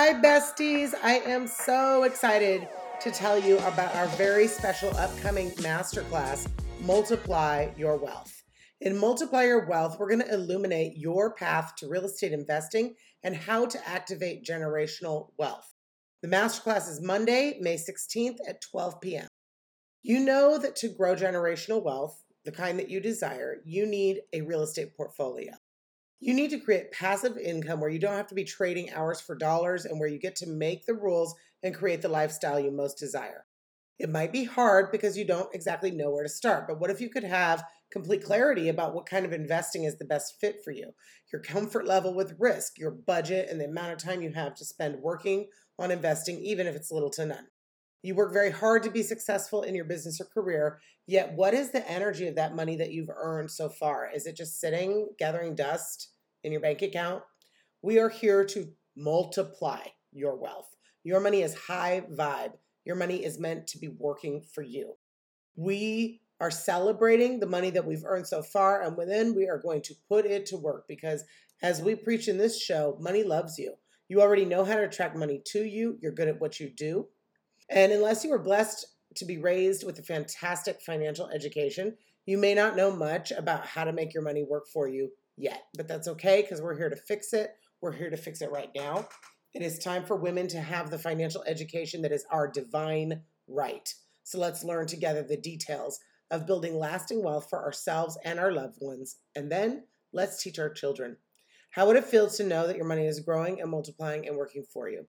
Hi, besties. I am so excited to tell you about our very special upcoming masterclass, Multiply Your Wealth. In Multiply Your Wealth, we're going to illuminate your path to real estate investing and how to activate generational wealth. The masterclass is Monday, May 16th at 12 p.m. You know that to grow generational wealth, the kind that you desire, you need a real estate portfolio. You need to create passive income where you don't have to be trading hours for dollars and where you get to make the rules and create the lifestyle you most desire. It might be hard because you don't exactly know where to start, but what if you could have complete clarity about what kind of investing is the best fit for you? Your comfort level with risk, your budget, and the amount of time you have to spend working on investing, even if it's little to none. You work very hard to be successful in your business or career, yet, what is the energy of that money that you've earned so far? Is it just sitting, gathering dust in your bank account? We are here to multiply your wealth. Your money is high vibe, your money is meant to be working for you. We are celebrating the money that we've earned so far, and then we are going to put it to work because, as we preach in this show, money loves you. You already know how to attract money to you, you're good at what you do. And unless you were blessed to be raised with a fantastic financial education, you may not know much about how to make your money work for you yet. But that's okay because we're here to fix it. We're here to fix it right now. It is time for women to have the financial education that is our divine right. So let's learn together the details of building lasting wealth for ourselves and our loved ones. And then let's teach our children. How would it feel to know that your money is growing and multiplying and working for you?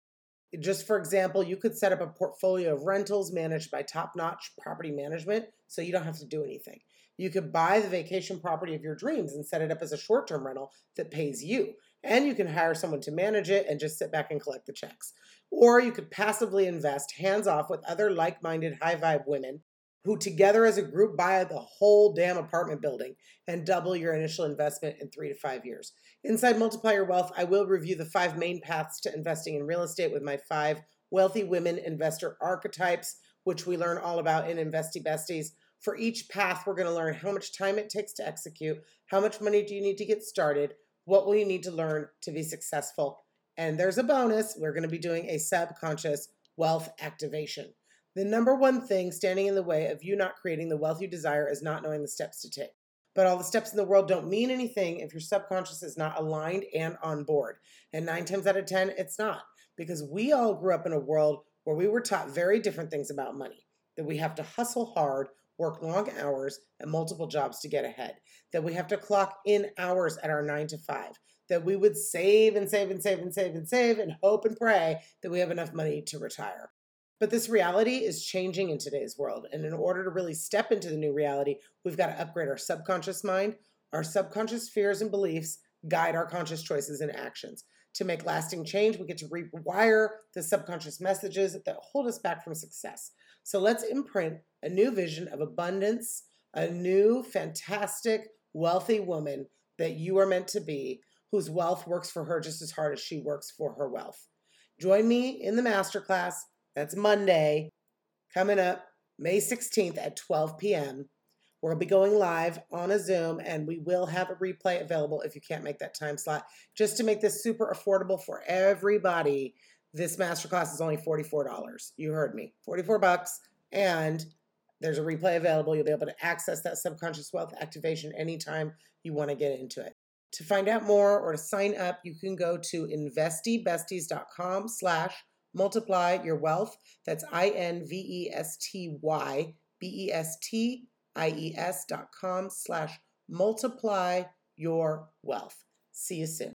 Just for example, you could set up a portfolio of rentals managed by top notch property management so you don't have to do anything. You could buy the vacation property of your dreams and set it up as a short term rental that pays you. And you can hire someone to manage it and just sit back and collect the checks. Or you could passively invest hands off with other like minded high vibe women who together as a group buy the whole damn apartment building and double your initial investment in three to five years. Inside Multiply Your Wealth, I will review the five main paths to investing in real estate with my five wealthy women investor archetypes, which we learn all about in Investy Besties. For each path, we're going to learn how much time it takes to execute, how much money do you need to get started, what will you need to learn to be successful. And there's a bonus we're going to be doing a subconscious wealth activation. The number one thing standing in the way of you not creating the wealth you desire is not knowing the steps to take. But all the steps in the world don't mean anything if your subconscious is not aligned and on board. And nine times out of 10, it's not. Because we all grew up in a world where we were taught very different things about money that we have to hustle hard, work long hours, and multiple jobs to get ahead, that we have to clock in hours at our nine to five, that we would save and save and save and save and save and hope and pray that we have enough money to retire. But this reality is changing in today's world. And in order to really step into the new reality, we've got to upgrade our subconscious mind. Our subconscious fears and beliefs guide our conscious choices and actions. To make lasting change, we get to rewire the subconscious messages that hold us back from success. So let's imprint a new vision of abundance, a new, fantastic, wealthy woman that you are meant to be, whose wealth works for her just as hard as she works for her wealth. Join me in the masterclass that's Monday, coming up May 16th at 12 p.m. We'll be going live on a Zoom and we will have a replay available if you can't make that time slot. Just to make this super affordable for everybody, this masterclass is only $44. You heard me. 44 bucks and there's a replay available. You'll be able to access that subconscious wealth activation anytime you want to get into it. To find out more or to sign up, you can go to investybesties.com slash multiply your wealth. That's I N V E S T Y B E S T I E S dot com slash multiply your wealth. See you soon.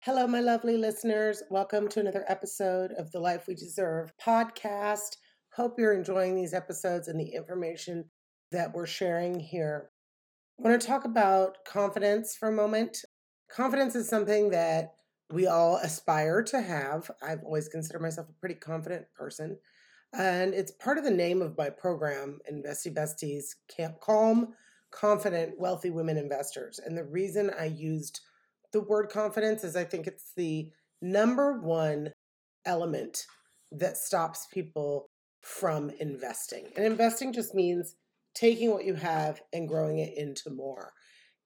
Hello, my lovely listeners. Welcome to another episode of the Life We Deserve podcast. Hope you're enjoying these episodes and the information that we're sharing here. I want to talk about confidence for a moment. Confidence is something that we all aspire to have. I've always considered myself a pretty confident person. And it's part of the name of my program, Investy Besties Camp Calm, Confident, Wealthy Women Investors. And the reason I used the word confidence is I think it's the number one element that stops people from investing. And investing just means taking what you have and growing it into more.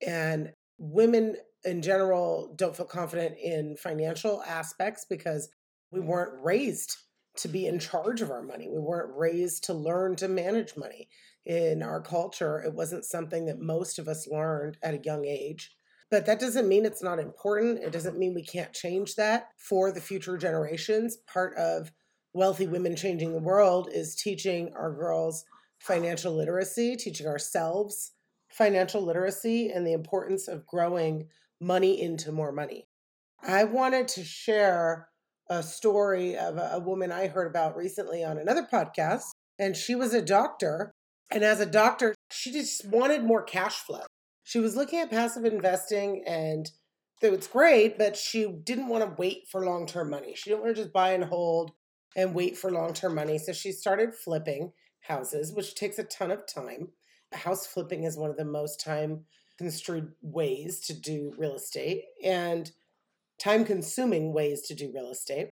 And women in general don't feel confident in financial aspects because We mm-hmm. weren't raised to be in charge of our money. We weren't raised to learn to manage money. In our culture, it wasn't something that most of us learned at a young age. But that doesn't mean it's not important. It doesn't mean we can't change that for the future generations. Part of Wealthy Women Changing the World is teaching our girls financial literacy, teaching ourselves financial literacy, and the importance of growing money into more money. I wanted to share a story of a, woman I heard about recently on another podcast, and she was a doctor. And as a doctor, she just wanted more cash flow she was looking at passive investing and it's great, but she didn't want to wait for long term money. She didn't want to just buy and hold and wait for long term money. So she started flipping houses, which takes a ton of time. House flipping is one of the most time construed ways to do real estate and time consuming ways to do real estate.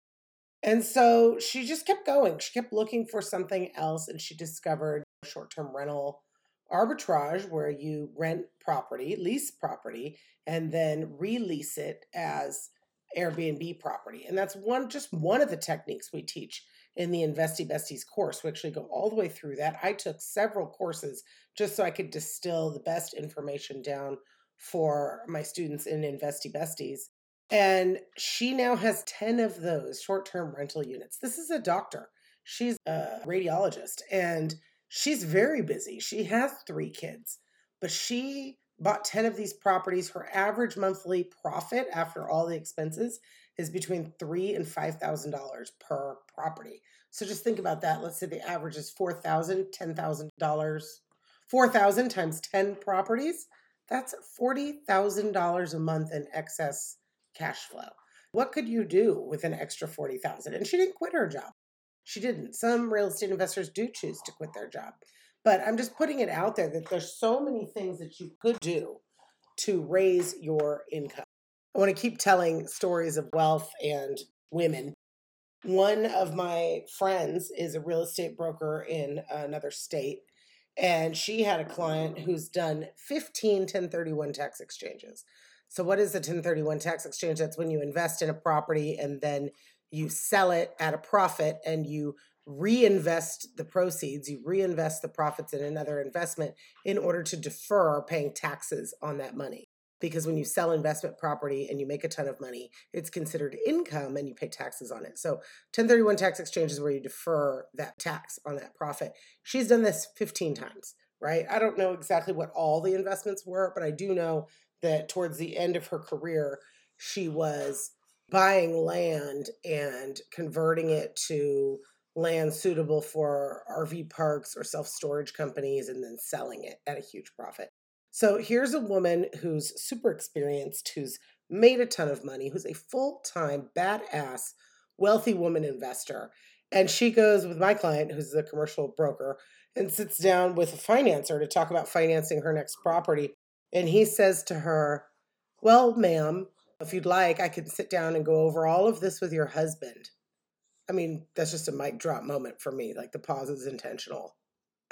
And so she just kept going. She kept looking for something else and she discovered short term rental arbitrage where you rent property, lease property, and then release it as Airbnb property. And that's one just one of the techniques we teach in the Investy Besties course. We actually go all the way through that. I took several courses just so I could distill the best information down for my students in Investy Besties. And she now has 10 of those short term rental units. This is a doctor, she's a radiologist, and she's very busy. She has three kids, but she bought 10 of these properties. Her average monthly profit after all the expenses is between three and five thousand dollars per property. So just think about that. Let's say the average is four thousand, ten thousand dollars, four thousand times 10 properties. That's forty thousand dollars a month in excess cash flow. What could you do with an extra forty thousand? And she didn't quit her job. She didn't. Some real estate investors do choose to quit their job. But I'm just putting it out there that there's so many things that you could do to raise your income. I want to keep telling stories of wealth and women. One of my friends is a real estate broker in another state, and she had a client who's done 15 1031 tax exchanges. So, what is a 1031 tax exchange? That's when you invest in a property and then you sell it at a profit and you reinvest the proceeds, you reinvest the profits in another investment in order to defer paying taxes on that money. Because when you sell investment property and you make a ton of money, it's considered income and you pay taxes on it. So 1031 tax exchange is where you defer that tax on that profit. She's done this 15 times, right? I don't know exactly what all the investments were, but I do know that towards the end of her career, she was buying land and converting it to land suitable for RV parks or self storage companies and then selling it at a huge profit. So here's a woman who's super experienced, who's made a ton of money, who's a full time, badass, wealthy woman investor. And she goes with my client, who's a commercial broker, and sits down with a financer to talk about financing her next property. And he says to her, Well, ma'am, if you'd like, I can sit down and go over all of this with your husband. I mean, that's just a mic drop moment for me. Like the pause is intentional.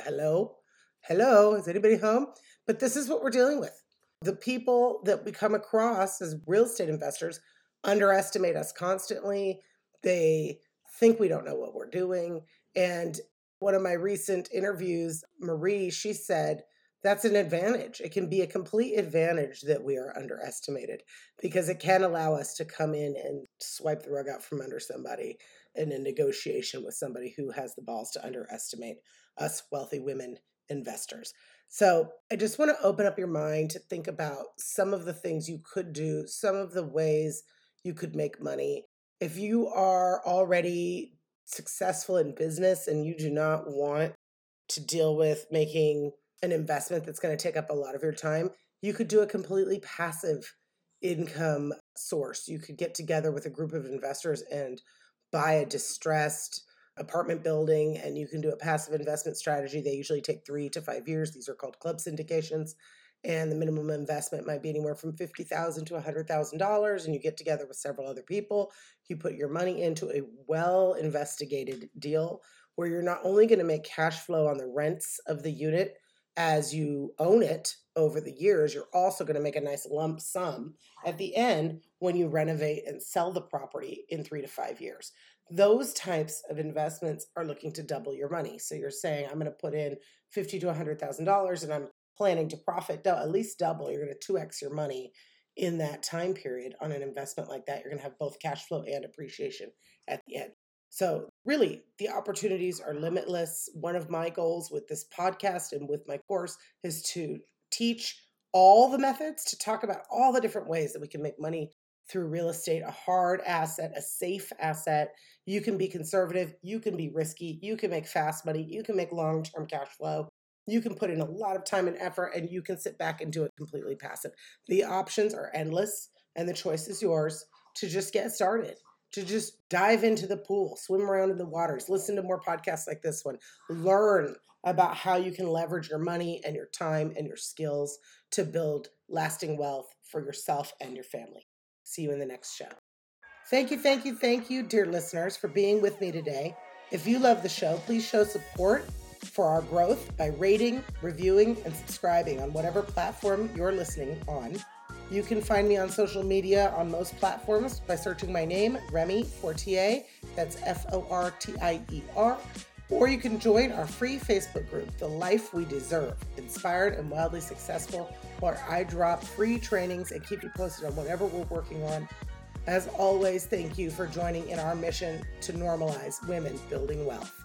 Hello? Hello? Is anybody home? But this is what we're dealing with. The people that we come across as real estate investors underestimate us constantly. They think we don't know what we're doing. And one of my recent interviews, Marie, she said, that's an advantage. It can be a complete advantage that we are underestimated because it can allow us to come in and swipe the rug out from under somebody in a negotiation with somebody who has the balls to underestimate us wealthy women investors. So, I just want to open up your mind to think about some of the things you could do, some of the ways you could make money. If you are already successful in business and you do not want to deal with making an investment that's going to take up a lot of your time, you could do a completely passive income source. You could get together with a group of investors and buy a distressed apartment building and you can do a passive investment strategy. They usually take three to five years. These are called club syndications. And the minimum investment might be anywhere from fifty thousand to hundred thousand dollars, and you get together with several other people. You put your money into a well investigated deal where you're not only going to make cash flow on the rents of the unit, as you own it over the years, you're also going to make a nice lump sum at the end when you renovate and sell the property in three to five years. Those types of investments are looking to double your money. So you're saying, I'm going to put in fifty to hundred thousand dollars, and I'm planning to profit at least double. You're going to two x your money in that time period on an investment like that. You're going to have both cash flow and appreciation at the end. So, really, the opportunities are limitless. One of my goals with this podcast and with my course is to teach all the methods, to talk about all the different ways that we can make money through real estate, a hard asset, a safe asset. You can be conservative, you can be risky, you can make fast money, you can make long term cash flow. You can put in a lot of time and effort and you can sit back and do it completely passive. The options are endless and the choice is yours to just get started to just dive into the pool, swim around in the waters, listen to more podcasts like this one, learn about how you can leverage your money and your time and your skills to build lasting wealth for yourself and your family. See you in the next show. Thank you, thank you, thank you, dear listeners, for being with me today. If you love the show, please show support for our growth by rating, reviewing, and subscribing on whatever platform you're listening on. You can find me on social media on most platforms by searching my name, Remy Fortier. That's F O R T I E R. Or you can join our free Facebook group, The Life We Deserve Inspired and Wildly Successful, where I drop free trainings and keep you posted on whatever we're working on. As always, thank you for joining in our mission to normalize women building wealth.